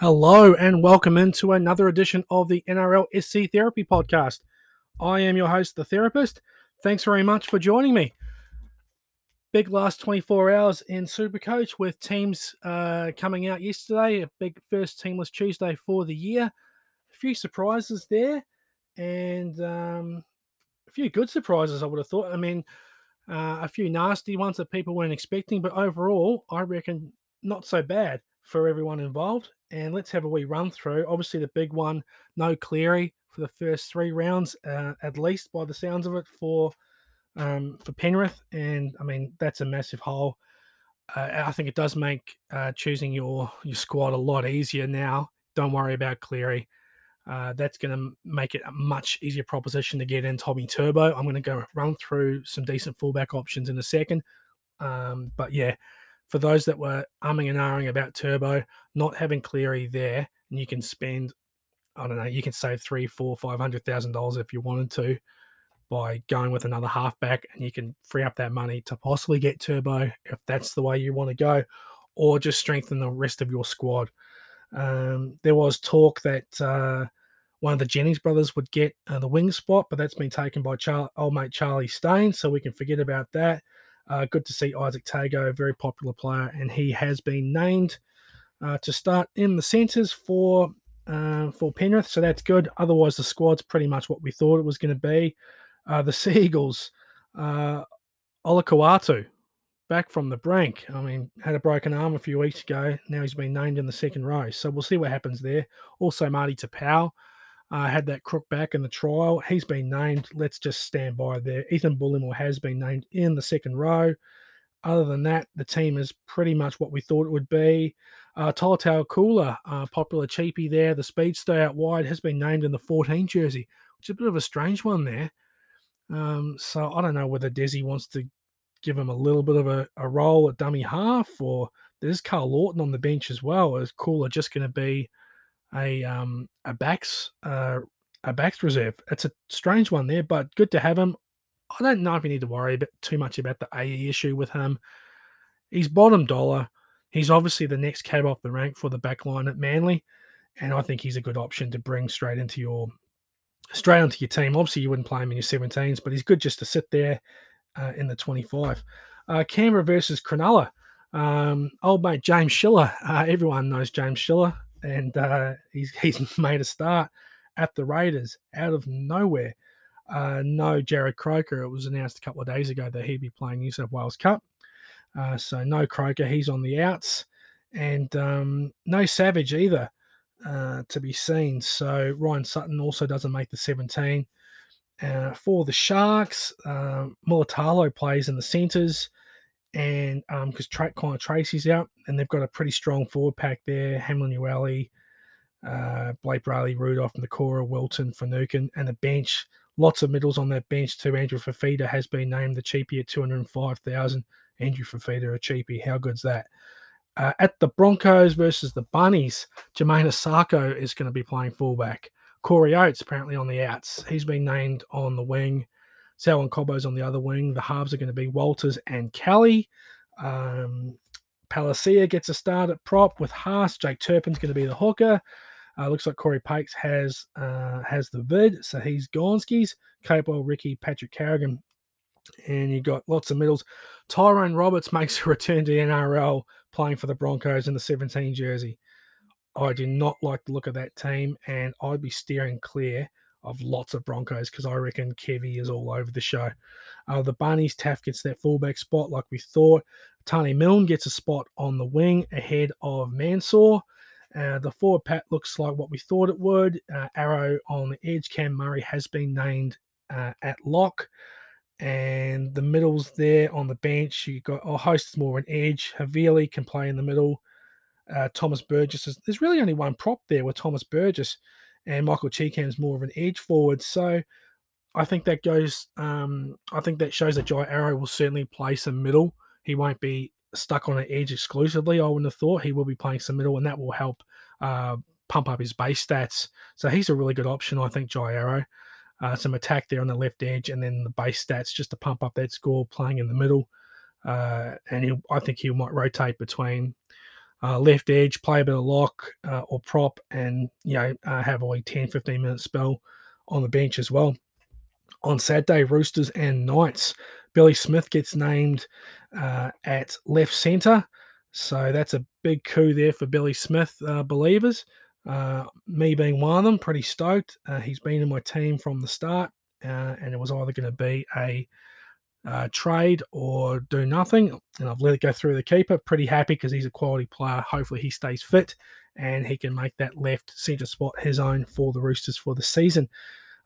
Hello and welcome into another edition of the NRL SC Therapy Podcast. I am your host, The Therapist. Thanks very much for joining me. Big last 24 hours in Supercoach with teams uh, coming out yesterday. A big first teamless Tuesday for the year. Few surprises there and um, a few good surprises, I would have thought. I mean, uh, a few nasty ones that people weren't expecting, but overall, I reckon not so bad for everyone involved. And let's have a wee run through. Obviously, the big one, no Cleary for the first three rounds, uh, at least by the sounds of it for um, for Penrith. And I mean, that's a massive hole. Uh, I think it does make uh, choosing your your squad a lot easier now. Don't worry about Cleary. Uh, that's going to make it a much easier proposition to get in Tommy Turbo. I'm going to go run through some decent fullback options in a second. Um, but yeah, for those that were umming and ahhing about Turbo, not having Cleary there, and you can spend, I don't know, you can save three, four, five hundred thousand dollars if you wanted to by going with another halfback, and you can free up that money to possibly get Turbo if that's the way you want to go, or just strengthen the rest of your squad. Um, there was talk that uh, one of the Jennings brothers would get uh, the wing spot, but that's been taken by Char- old mate Charlie Stain, so we can forget about that. Uh, good to see Izack Tago, very popular player, and he has been named uh, to start in the centres for uh, for Penrith, so that's good. Otherwise, the squad's pretty much what we thought it was going to be. Uh, the Seagulls, uh, Olakau'atu, back from the brink. I mean, had a broken arm a few weeks ago. Now he's been named in the second row. So we'll see what happens there. Also, Marty Tapau uh, had that crook back in the trial. He's been named. Let's just stand by there. Ethan Bullemor has been named in the second row. Other than that, the team is pretty much what we thought it would be. Uh, Tolutau Koula, uh, popular cheapie there, the speedster out wide, has been named in the 14 jersey, which is a bit of a strange one there. Um, so I don't know whether Desi wants to give him a little bit of a, a role at dummy half, or there's Karl Lawton on the bench as well. Is Koula just going to be a um, a backs uh, a backs reserve? It's a strange one there, but good to have him. I don't know if you need to worry too much about the AE issue with him. He's bottom dollar. He's obviously the next cab off the rank for the back line at Manly, and I think he's a good option to bring straight into your straight onto your team. Obviously, you wouldn't play him in your 17s, but he's good just to sit there uh, in the 25. Uh, Canberra versus Cronulla. Um, old mate James Schiller. Uh, everyone knows James Schiller, and uh, he's he's made a start at the Raiders out of nowhere. Uh, no Jarrod Croker. It was announced a couple of days ago that he'd be playing New South Wales Cup. Uh, so no Croker. He's on the outs, and um, no Savage either uh, to be seen. So Ryan Sutton also doesn't make the 17. Uh, for the Sharks, uh, Mulitalo plays in the centres, and because um, Tra- Connor Tracey's out, and they've got a pretty strong forward pack there: Hamlin-Uele, uh, Blayke Brailey, Rudolf, Nikora, Wilton, Fanukin, and the bench. Lots of middles on that bench too. Andrew Fifita has been named the cheapie at two hundred five thousand. Andrew Fifita a cheapie. How good's that? Uh, at the Broncos versus the Bunnies, Jermaine Asako is going to be playing fullback. Corey Oates apparently on the outs. He's been named on the wing. Selwyn Cobbo's on the other wing. The halves are going to be Walters and Kelly. Um, Palasia gets a start at prop with Haas. Jake Turpin's going to be the hooker. Uh, looks like Cory Paix has uh, has the vid, so he's Gonskis. Capewell, Ricky, Patrick Carrigan, and you got lots of middles. Tyrone Roberts makes a return to NRL playing for the Broncos in the 17 jersey. I do not like the look of that team, and I'd be steering clear of lots of Broncos because I reckon Kevy is all over the show. Uh, the Bunnies, Taff gets that fullback spot like we thought. Taane Milne gets a spot on the wing ahead of Mansour. Uh, the forward pat looks like what we thought it would. Uh, Arrow on the edge. Cam Murray has been named uh, at lock. And the middle's there on the bench. You got oh, Host is more an edge. Havili can play in the middle uh, Thomas Burgess. Is, there's really only one prop there with Thomas Burgess, and Michael Chee-Kam's more of an edge forward. So I think that goes. Um, I think that shows that Jai Arrow will certainly play some middle. He won't be stuck on an edge exclusively. I wouldn't have thought he will be playing some middle, and that will help uh, pump up his base stats. So he's a really good option, I think, Jai Arrow. Uh, some attack there on the left edge, and then the base stats just to pump up that score playing in the middle. Uh, and I think he might rotate between uh, left edge, play a bit of lock uh, or prop, and you know uh, have a 10, 15 minute spell on the bench as well. On Saturday, Roosters and Knights, Billy Smith gets named uh, at left centre. So that's a big coup there for Billy Smith uh, believers. Uh, me being one of them, pretty stoked. he's been in my team from the start, and it was either going to be a uh, trade or do nothing. And I've let it go through the keeper. Pretty happy because he's a quality player. Hopefully, he stays fit and he can make that left centre spot his own for the Roosters for the season.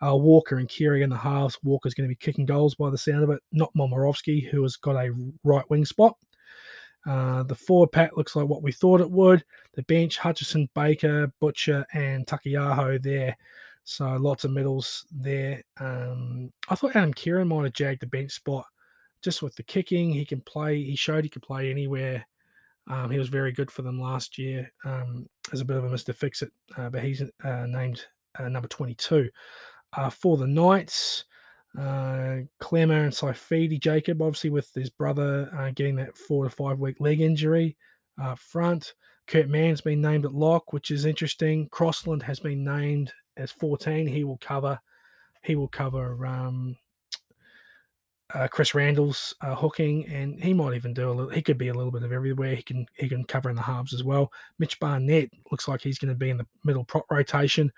Uh, Walker and Keary in the halves. Walker's going to be kicking goals by the sound of it, not Momirovski, who has got a right wing spot. Uh, the forward pack looks like what we thought it would. The bench, Hutchison, Baker, Butcher, and Taukeiaho there so lots of medals there. Um, I thought Adam Keighran might have jagged the bench spot just with the kicking. He can play. He showed he could play anywhere. Um, he was very good for them last year um, as a bit of a Mr. Fix It, uh, but he's uh, named uh, number 22. Uh, for the Knights, uh, Klemmer and Saifiti Jacob, obviously with his brother uh, getting that four to five week leg injury front. Kurt Mann's been named at lock, which is interesting. Crossland has been named as 14. He will cover. He will cover um, uh, Chris Randall's uh, hooking, and he might even do a little. He could be a little bit of everywhere. He can he can cover in the halves as well. Mitch Barnett looks like he's going to be in the middle prop rotation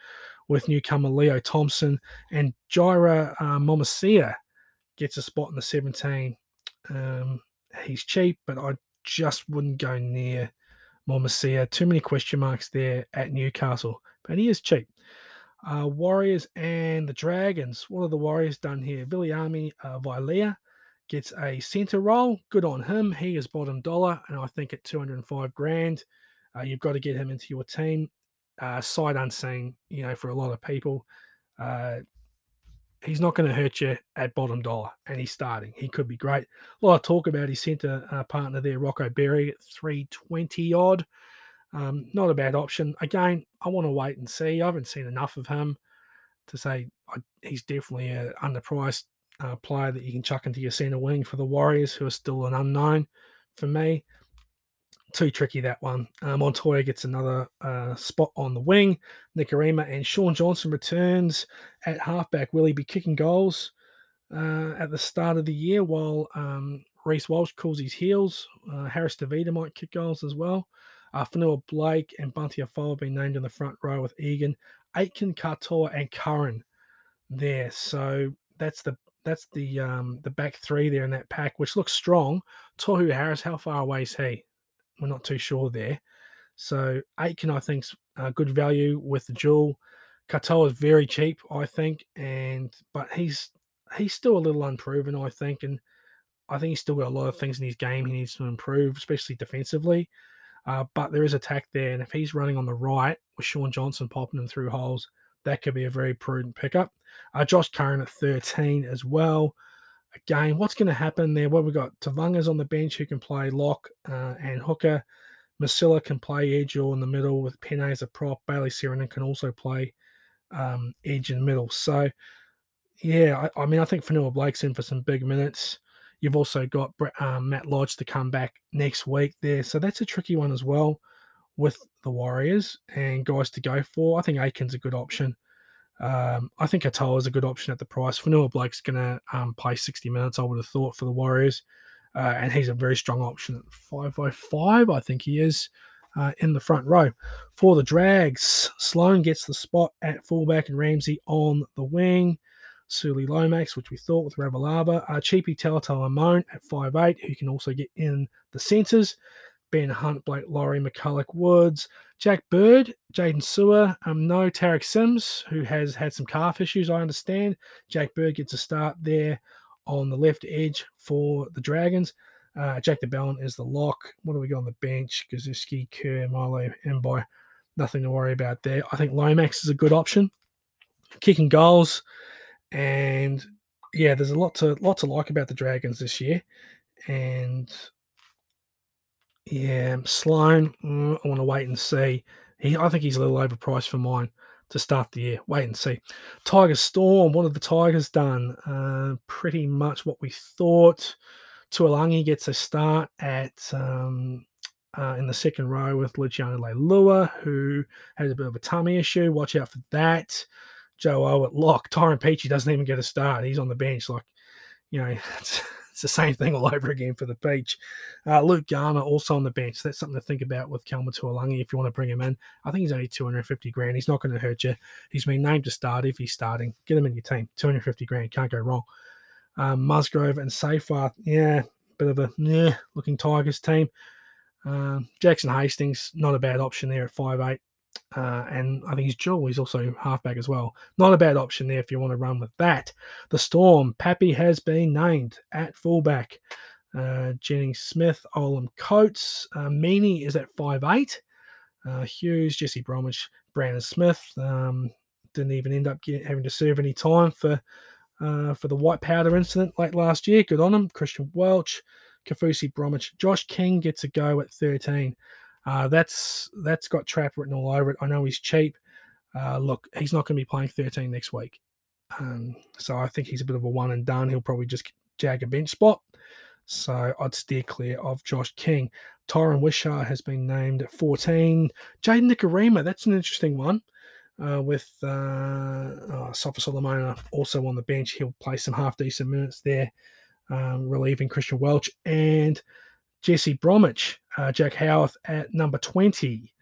with newcomer Leo Thompson and Jirah uh, Momoisea gets a spot in the 17. Um, he's cheap, but I just wouldn't go near Momoisea. Too many question marks there at Newcastle, but he is cheap. Uh, Warriors and the Dragons. What have the Warriors done here? Viliami uh, Vailea gets a centre role. Good on him. He is bottom dollar, and I think at 205 grand, uh, you've got to get him into your team. Uh, sight unseen, you know, for a lot of people. Uh, he's not going to hurt you at bottom dollar, and he's starting. He could be great. A lot of talk about his centre uh, partner there, Rocco Berry, at 320 odd. Um, not a bad option. Again, I want to wait and see. I haven't seen enough of him to say I, he's definitely an underpriced uh, player that you can chuck into your centre wing for the Warriors, who are still an unknown for me. Too tricky that one. Uh, Montoya gets another uh, spot on the wing. Nikorima and Shaun Johnson returns at halfback. Will he be kicking goals uh, at the start of the year while um, Reece Walsh calls his heels? Uh, Harris Tavita might kick goals as well. Uh, Fonua Blake and Bunty Afoa have been named in the front row with Egan, Aitken, Katoa, and Curran there. So that's the that's the um, the back three there in that pack, which looks strong. Tohu Harris, how far away is he? We're not too sure there. So Aitken, I think, uh, good value with the jewel. Katoa is very cheap, I think, and but he's he's still a little unproven, I think, and I think he's still got a lot of things in his game he needs to improve, especially defensively. Uh, but there is attack there, and if he's running on the right with Shaun Johnson popping him through holes, that could be a very prudent pickup. Uh, Josh Curran at 13 as well. Again, what's going to happen there? Well, we've got Tevaga's on the bench who can play lock uh, and hooker. Masila can play edge or in the middle with Penne as a prop. Bayley Sironen can also play um, edge in the middle. So, yeah, I, I mean, I think Fonua Blake's in for some big minutes. You've also got um, Matt Lodge to come back next week there. So that's a tricky one as well with the Warriors and guys to go for. I think Aitken's a good option. Um, I think Atoa is a good option at the price. Fonua Blake's going to um, play 60 minutes, I would have thought, for the Warriors. Uh, and he's a very strong option at 505, I think he is, uh, in the front row. For the Drags, Sloan gets the spot at fullback and Ramsey on the wing. Suli Lomax, which we thought with Ravalawa, uh, Cheapy Talatau Amone at 5'8, who can also get in the centres. Ben Hunt, Blake Lawrie, McCullough Woods, Jack Bird, Jaydn Su'A, um, no Tariq Sims, who has had some calf issues, I understand. Jack Bird gets a start there on the left edge for the Dragons. Uh, Jack Belin is the lock. What do we got on the bench? Gosiewski, Kerr, Milo, Mbye. Nothing to worry about there. I think Lomax is a good option. Kicking goals. And yeah, there's a lot to lot to like about the Dragons this year. And yeah, Sloan, mm, I want to wait and see. he, I think he's a little overpriced for mine to start the year. Wait and see. Tiger Storm. What have the Tigers done? Uh, pretty much what we thought. Tuilagi gets a start at um, uh, in the second row with Luciano Leilua, who has a bit of a tummy issue. Watch out for that. Joe O at lock. Tyrone Peachey doesn't even get a start. He's on the bench. Like, you know, it's, it's the same thing all over again for the Peach. Uh, Luke Garner also on the bench. That's something to think about with Kelma Tuilagi if you want to bring him in. I think he's only 250 grand. He's not going to hurt you. He's been named to start if he's starting. Get him in your team. 250 grand. Can't go wrong. Um, Musgrove and Safar. Yeah, bit of a yeah looking Tigers team. Um, Jackson Hastings, not a bad option there at five eight. Uh, and I think he's Joel. He's also halfback as well. Not a bad option there if you want to run with that. The Storm, Pappy has been named at fullback. Uh, Jennings Smith, Olam Coates, uh, Meaney is at five eight. Uh, Hughes, Jesse Bromwich, Brandon Smith um, didn't even end up get, having to serve any time for uh, for the white powder incident late last year. Good on him. Christian Welch, Kafusi Bromwich, Josh King gets a go at 13. Uh, that's that's got trap written all over it. I know he's cheap. Uh, look, he's not going to be playing 13 next week. Um, so I think he's a bit of a one and done. He'll probably just jag a bench spot. So I'd steer clear of Josh King. Tyron Wishart has been named at 14. Jayden Nikorima, that's an interesting one. Uh, with uh, oh, Sofa Solomona also on the bench. He'll play some half decent minutes there, um, relieving Christian Welch. And Jesse Bromwich, uh, Jack Howarth at number 20.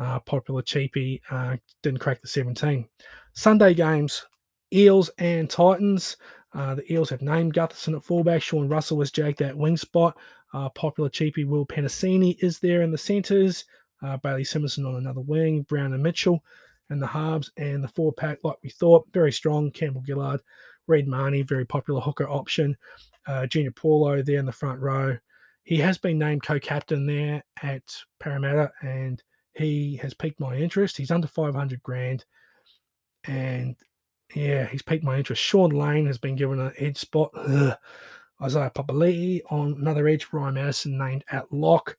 Uh, popular cheapie, uh, didn't crack the 17. Sunday games, Eels and Titans. Uh, the Eels have named Gutherson at fullback. Sean Russell was jacked that wing spot. Uh, popular cheapie Will Penisini is there in the centres. Bailey Simonsson on another wing. Brown and Mitchell and the halves and the four pack, like we thought, very strong. Campbell Gillard, Reed Mahoney, very popular hooker option. Uh, Junior Paulo there in the front row he has been named co-captain there at Parramatta, and he has piqued my interest. He's under 500 grand, and yeah, he's piqued my interest. Shaun Lane has been given an edge spot. Ugh. Isaiah Papali'i on another edge. Ryan Matterson named at lock.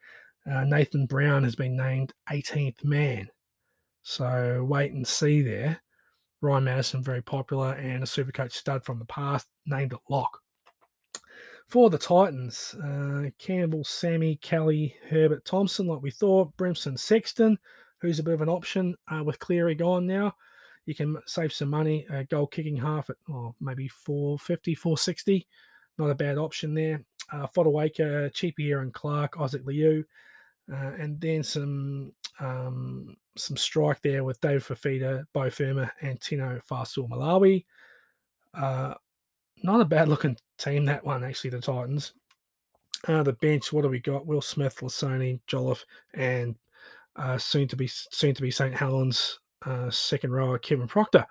Uh, Nathan Brown has been named 18th man. So wait and see there. Ryan Matterson, very popular, and a super coach stud from the past, named at lock. For the Titans, uh, Campbell, Sammy, Kelly, Herbert, Thompson, like we thought, Brimson, Sexton, who's a bit of an option uh, with Cleary gone now. You can save some money. Uh, goal kicking half at oh, maybe 450, 460. Not a bad option there. Uh, Fotuaika, Cheapy Erin Clark, Isaac Liu, uh, and then some um, some strike there with David Fifita, Beau Fermor, and Tino Fa'asuamaleaui. Uh, not a bad looking team, that one, actually, the Titans. Uh, the bench, what do we got? Will Smith, Lasoni, Jolliffe, and uh, soon to be soon to be St. Helens uh, second rower Kevin Proctor.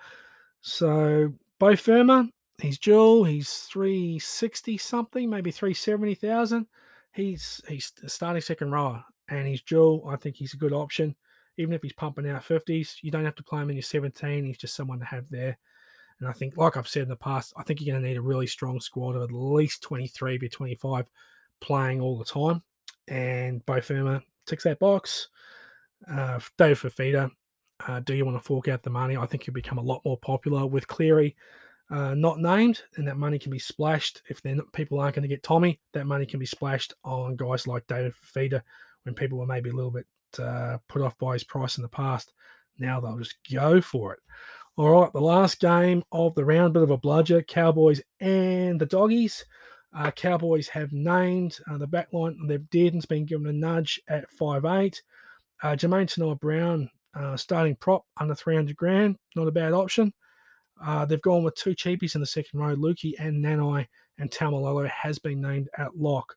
So Beau Fermor, he's dual, he's 360 something, maybe 370,000. He's he's starting second rower and he's dual. I think he's a good option. Even if he's pumping out 50s, you don't have to play him in your 17. He's just someone to have there. And I think, like I've said in the past, I think you're going to need a really strong squad of at least 23 to 25 playing all the time. And Beau Fermor ticks that box. Uh, Dave Fifita, uh, do you want to fork out the money? I think you'll become a lot more popular with Cleary uh, not named, and that money can be splashed. If they're people aren't going to get Tommy, that money can be splashed on guys like David Fifita when people were maybe a little bit uh, put off by his price in the past. Now they'll just go for it. All right, the last game of the round, bit of a bludger, Cowboys and the Doggies. Uh, Cowboys have named uh, the back line. They've Dearden's been given a nudge at five eight. Uh, Jamayne Taunoa-Brown, uh, starting prop under 300 grand. Not a bad option. Uh, they've gone with two cheapies in the second row. Luki and Nanai and Taumalolo has been named at lock.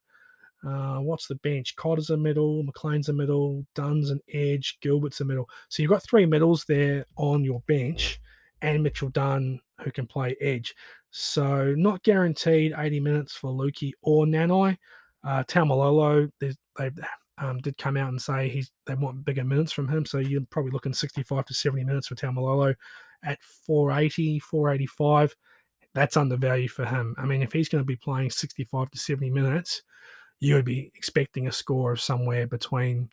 Uh, what's the bench? Cotter's a middle, McLean's a middle, Dunn's an edge, Gilbert's a middle. So you've got three middles there on your bench and Mitchell Dunn, who can play edge. So not guaranteed 80 minutes for Luki or Nanai. Uh, Taumalolo, they um, did come out and say he's they want bigger minutes from him. So you're probably looking 65 to 70 minutes for Taumalolo at 480, 485. That's undervalued for him. I mean, if he's going to be playing 65 to 70 minutes, you would be expecting a score of somewhere between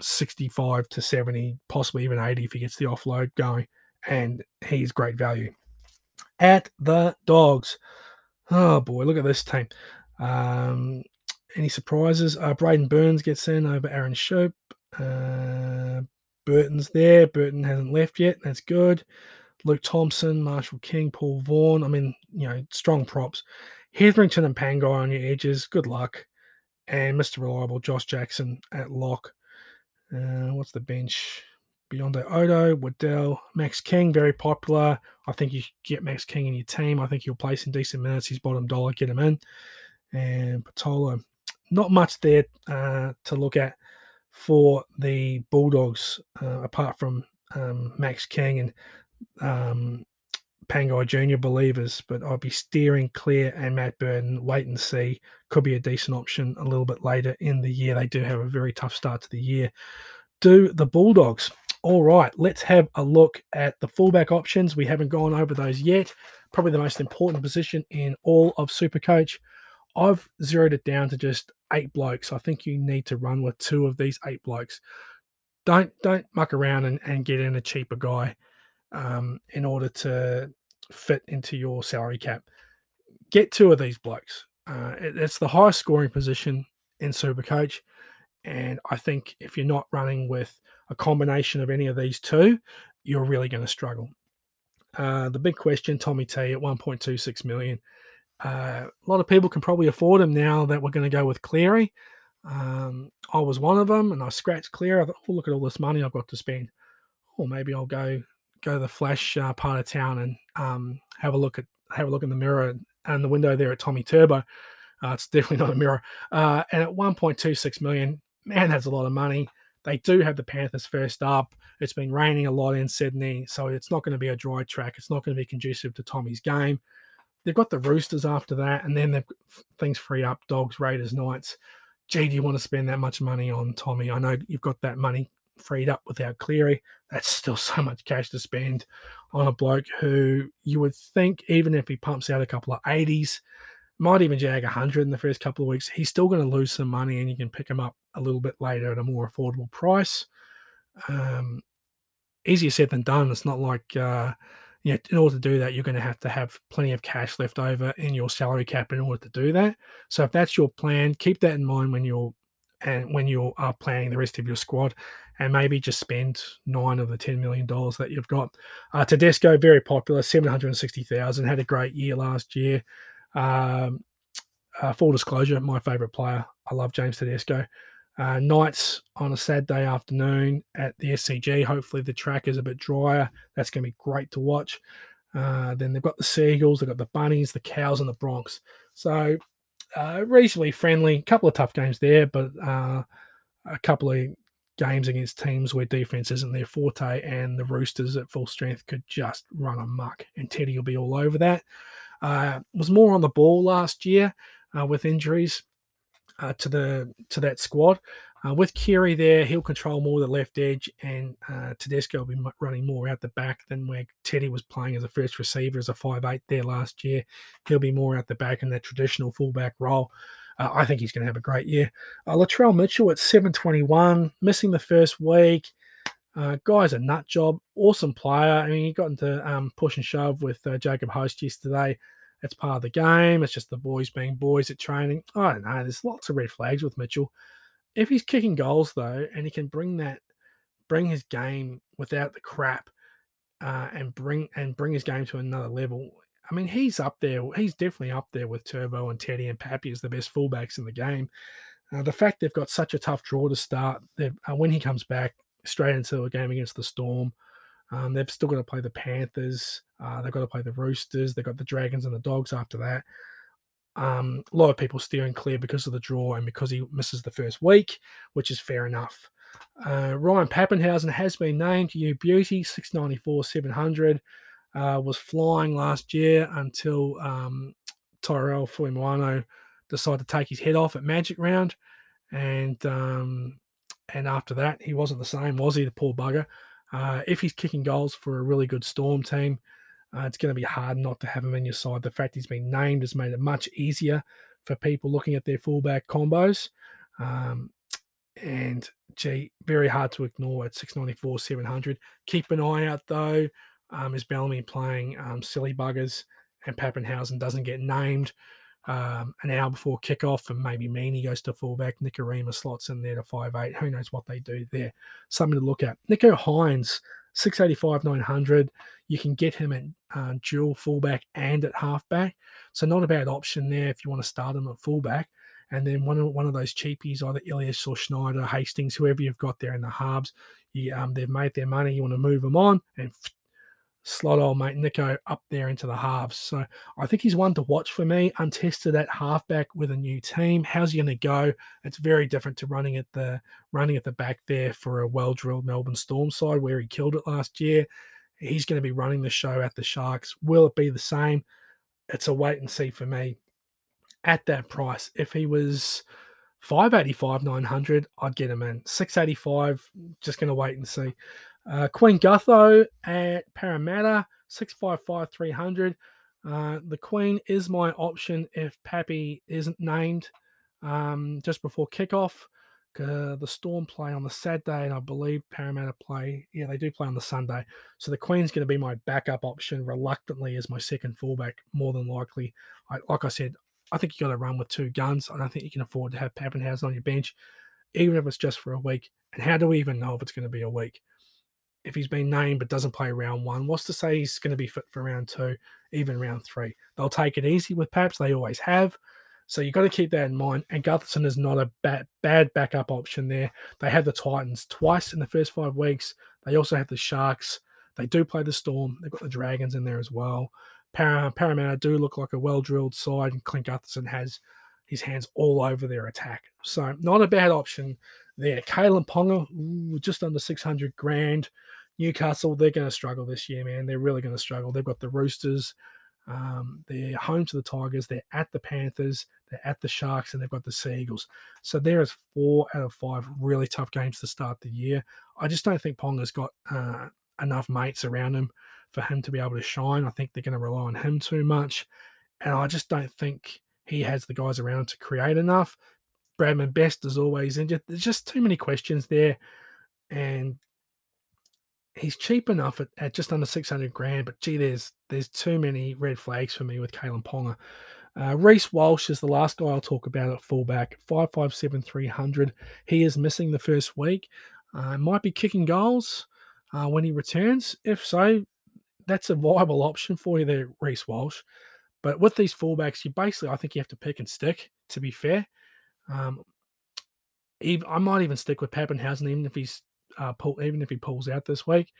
65 to 70, possibly even 80 if he gets the offload going. And he's great value. At the dogs. Oh boy, look at this team. Um, any surprises? Uh, Braidon Burns gets in over Aaron Schoupp. Uh, Burton's there. Burton hasn't left yet. That's good. Luke Thompson, Marshall King, Paul Vaughan. I mean, you know, strong props. Hetherington and Pangai on your edges. Good luck. And Mr. Reliable, Josh Jackson at lock. Uh, what's the bench? Beyond Odo, Waddell, Max King, very popular. I think you get Max King in your team. I think he'll play some decent minutes. He's bottom dollar, get him in. And Patola, not much there uh, to look at for the Bulldogs, uh, apart from um, Max King and um, Pangai Junior believers, but I'll be steering clear and Matt Burton. Wait and see. Could be a decent option a little bit later in the year. They do have a very tough start to the year. Do the Bulldogs. All right, let's have a look at the fullback options. We haven't gone over those yet. Probably the most important position in all of Supercoach. I've zeroed it down to just eight blokes. I think you need to run with two of these eight blokes. Don't don't muck around and, and get in a cheaper guy um, in order to fit into your salary cap. Get two of these blokes. Uh, it, it's the highest scoring position in Supercoach. And I think if you're not running with a combination of any of these two, you're really going to struggle. Uh, the big question, Tommy T at 1.26 million. Uh, a lot of people can probably afford him now that we're going to go with Cleary. Um, I was one of them, and I scratched Clear. I thought, oh, look at all this money I've got to spend. Or maybe I'll go go to the flash uh, part of town and um, have a look at have a look in the mirror and the window there at Tommy Turbo. Uh, it's definitely not a mirror. Uh, and at 1.26 million, man, that's a lot of money. They do have the Panthers first up. It's been raining a lot in Sydney, so it's not going to be a dry track. It's not going to be conducive to Tommy's game. They've got the Roosters after that, and then they've things free up: Dogs, Raiders, Knights. Gee, do you want to spend that much money on Tommy? I know you've got that money freed up without Cleary. That's still so much cash to spend on a bloke who you would think, even if he pumps out a couple of 80s, might even jag 100 in the first couple of weeks, he's still going to lose some money and you can pick him up a little bit later at a more affordable price. Um, easier said than done. It's not like, uh, you know, in order to do that, you're going to have to have plenty of cash left over in your salary cap in order to do that. So if that's your plan, keep that in mind when you're and when you are planning the rest of your squad, and maybe just spend nine of the ten million dollars that you've got. Uh, Tedesco, very popular, seven hundred sixty thousand, had a great year last year. Um, uh, full disclosure, my favourite player. I love James Tedesco. Uh, Knights on a sad day afternoon at the SCG. Hopefully the track is a bit drier. That's going to be great to watch. Uh, then they've got the Seagulls, they've got the Bunnies, the Cows, and the Bronx. So uh, reasonably friendly. A couple of tough games there, but uh, a couple of games against teams where defense isn't their forte, and the Roosters at full strength could just run amok, and Teddy will be all over that. Uh, was more on the ball last year uh, with injuries uh, to the to that squad. Uh, with Keary there, he'll control more the left edge, and uh, Tedesco will be running more out the back than where Teddy was playing as a first receiver as a five eight there last year. He'll be more out the back in that traditional fullback role. Uh, I think he's going to have a great year. Uh, Latrell Mitchell at 721, missing the first week. Uh, guy's a nut job, awesome player. I mean, he got into um, push and shove with uh, Jacob Host yesterday. It's part of the game. It's just the boys being boys at training. I don't know. There's lots of red flags with Mitchell if he's kicking goals though, and he can bring that, bring his game without the crap, uh, and bring and bring his game to another level. I mean, he's up there. He's definitely up there with Turbo and Teddy and Pappy as the best fullbacks in the game. Uh, the fact they've got such a tough draw to start, uh, when he comes back straight into a game against the Storm, um, they've still got to play the Panthers. Uh, they've got to play the Roosters. They've got the Dragons and the Dogs after that. Um, a lot of people steering clear because of the draw and because he misses the first week, which is fair enough. Uh, Ryan Papenhuyzen has been named You Beauty, 694, 700. Uh, was flying last year until um, Tyrell Fuimaono decided to take his head off at Magic Round. And um, and after that, he wasn't the same, was he, the poor bugger? Uh, if he's kicking goals for a really good Storm team, uh, it's going to be hard not to have him in your side. The fact he's been named has made it much easier for people looking at their fullback combos. Um, and gee, very hard to ignore at 694, 700. Keep an eye out though. Um, is Bellamy playing um, silly buggers and Papenhuyzen doesn't get named um, an hour before kickoff, and maybe Meaney goes to fullback. Nikorima slots in there to five eight. Who knows what they do there? Something to look at. Nicho Hynes, 685, 900. You can get him at uh, dual fullback and at halfback. So not a bad option there if you want to start him at fullback. And then one of one of those cheapies, either Ilias or Schneider, Hastings, whoever you've got there in the halves, you, um, they've made their money. You want to move them on and slot old mate Nicho up there into the halves. So I think he's one to watch for me. Untested at halfback with a new team. How's he going to go? It's very different to running at the running at the back there for a well drilled Melbourne Storm side where he killed it last year. He's going to be running the show at the Sharks. Will it be the same? It's a wait and see for me. At that price, if he was 585 900 i'd get him in 685 just going to wait and see uh, Queen Gutho at Parramatta, 655 300. Uh, the Queen is my option if Pappy isn't named um, just before kickoff. Uh, the Storm play on the Saturday, and I believe Parramatta play. Yeah, they do play on the Sunday. So the Queen's going to be my backup option, reluctantly, as my second fullback, more than likely. I, like I said, I think you've got to run with two guns. I don't think you can afford to have Papenhuyzen on your bench, even if it's just for a week. And how do we even know if it's going to be a week? If he's been named but doesn't play round one, what's to say he's going to be fit for round two, even round three? They'll take it easy with Paps, they always have. So you've got to keep that in mind. And Gutherson is not a bad, bad backup option there. They have the Titans twice in the first five weeks. They also have the Sharks. They do play the Storm. They've got the Dragons in there as well. Par- Parramatta do look like a well drilled side, and Clint Gutherson has his hands all over their attack. So not a bad option there. Kalyn Ponga, ooh, just under 600 grand. Newcastle, they're going to struggle this year, man. They're really going to struggle. They've got the Roosters. Um, they're home to the Tigers. They're at the Panthers. They're at the Sharks, and they've got the Seagulls. So there is four out of five really tough games to start the year. I just don't think Ponga's got uh, enough mates around him for him to be able to shine. I think they're going to rely on him too much, and I just don't think he has the guys around to create enough. Bradman Best as always injured. There's just too many questions there, and he's cheap enough at, at just under 600 grand, but gee, there's there's too many red flags for me with Kalyn Ponga. Uh, Reece Walsh is the last guy I'll talk about at fullback, 557 300. He is missing the first week. Uh, might be kicking goals uh, when he returns. If so, that's a viable option for you there, Reece Walsh. But with these fullbacks, you basically, I think you have to pick and stick, to be fair. Um, I might even stick with Papenhuyzen, even if he's uh, pull, even if he pulls out this week.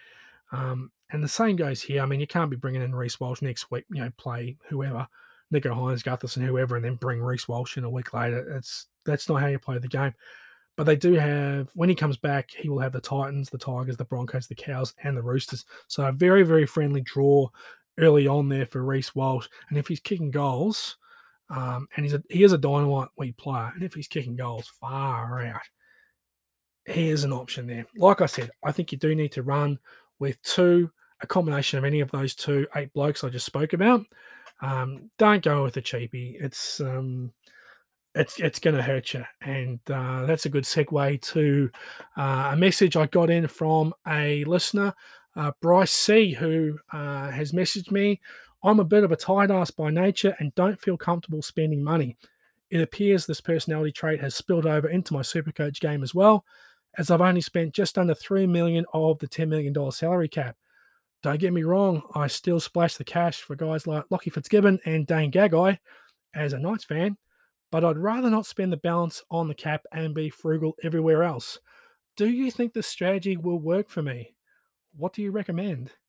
Um, and the same goes here. I mean, you can't be bringing in Reece Walsh next week, you know, play whoever, Nicho Hynes, Gutherson, whoever, and then bring Reece Walsh in a week later. It's that's not how you play the game. But they do have when he comes back, he will have the Titans, the Tigers, the Broncos, the Cows, and the Roosters. So a very, very friendly draw early on there for Reece Walsh. And if he's kicking goals, um, and he's a, he is a dynamite weak player, and if he's kicking goals far out, he is an option there. Like I said, I think you do need to run with two, a combination of any of those two eight blokes I just spoke about. Um, don't go with a cheapie. It's um, it's it's going to hurt you, and uh, that's a good segue to uh, a message I got in from a listener, uh, Bryce C, who uh, has messaged me. I'm a bit of a tight ass by nature and don't feel comfortable spending money. It appears this personality trait has spilled over into my supercoach game as well as I've only spent just under 3 million of the $10 million salary cap. Don't get me wrong, I still splash the cash for guys like Lachie Fitzgibbon and Dane Gagai as a Knights fan, but I'd rather not spend the balance on the cap and be frugal everywhere else. Do you think this strategy will work for me? What do you recommend?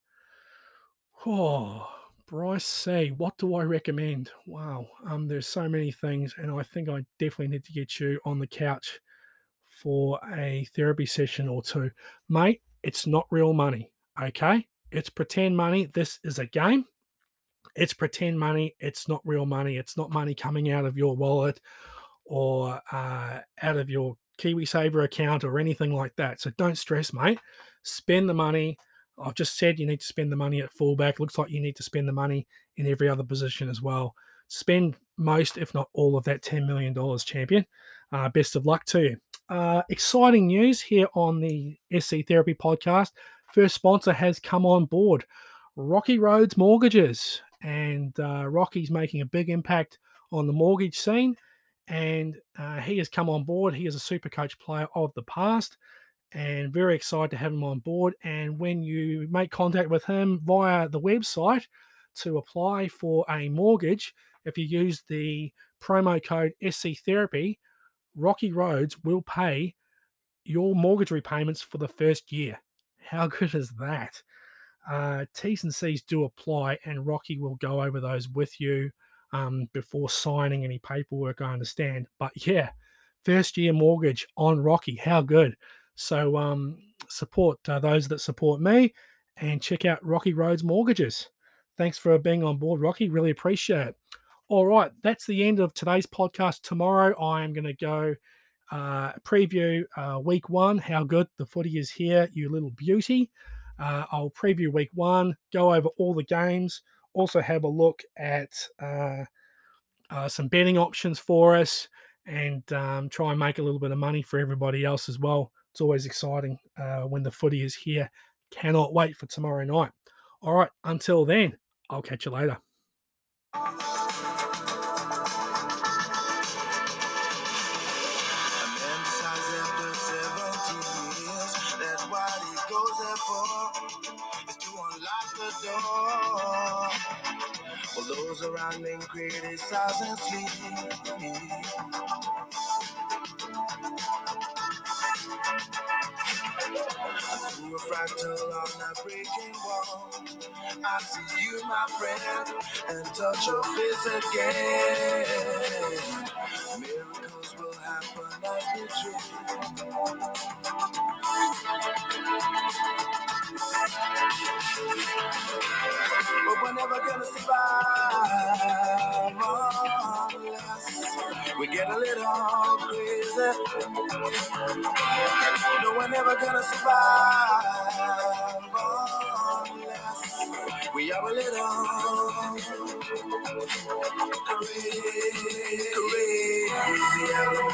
Oh, Bryce C, what do I recommend? Wow, um, there's so many things, and I think I definitely need to get you on the couch for a therapy session or two. Mate, it's not real money, okay? It's pretend money. This is a game. It's pretend money. It's not real money. It's not money coming out of your wallet or uh, out of your KiwiSaver account or anything like that. So don't stress, mate. Spend the money. I've just said you need to spend the money at fullback. Looks like you need to spend the money in every other position as well. Spend most, if not all, of that $10 million champion. Uh, best of luck to you. uh, exciting news here on the SC Therapy podcast. First sponsor has come on board, Rocky Roads Mortgages, and uh, Rocky's making a big impact on the mortgage scene. And uh, he has come on board. He is a super coach player of the past and very excited to have him on board. And when you make contact with him via the website to apply for a mortgage, if you use the promo code SC Therapy, Rocky Roads will pay your mortgage repayments for the first year. How good is that? Uh, T's and C's do apply, and Rocky will go over those with you um, before signing any paperwork, I understand. But yeah, first year mortgage on Rocky. How good. So um, support uh, those that support me and check out Rocky Roads Mortgages. Thanks for being on board, Rocky. Really appreciate it. All right, that's the end of today's podcast. Tomorrow, I am going to go uh, preview uh, week one. How good the footy is here, you little beauty. Uh, I'll preview week one, go over all the games, also have a look at uh, uh, some betting options for us, and um, try and make a little bit of money for everybody else as well. It's always exciting uh, when the footy is here. Cannot wait for tomorrow night. All right, until then, I'll catch you later. A man decides after 17 years that what he goes there for is to unlock the door. Well, those around criticize and sleep. Through a fractal on that breaking wall, I see you, my friend, and touch your face again. Miracles will happen as we dream. But we're never gonna survive unless we get a little crazy. No, we're never gonna survive unless we have a little crazy. crazy.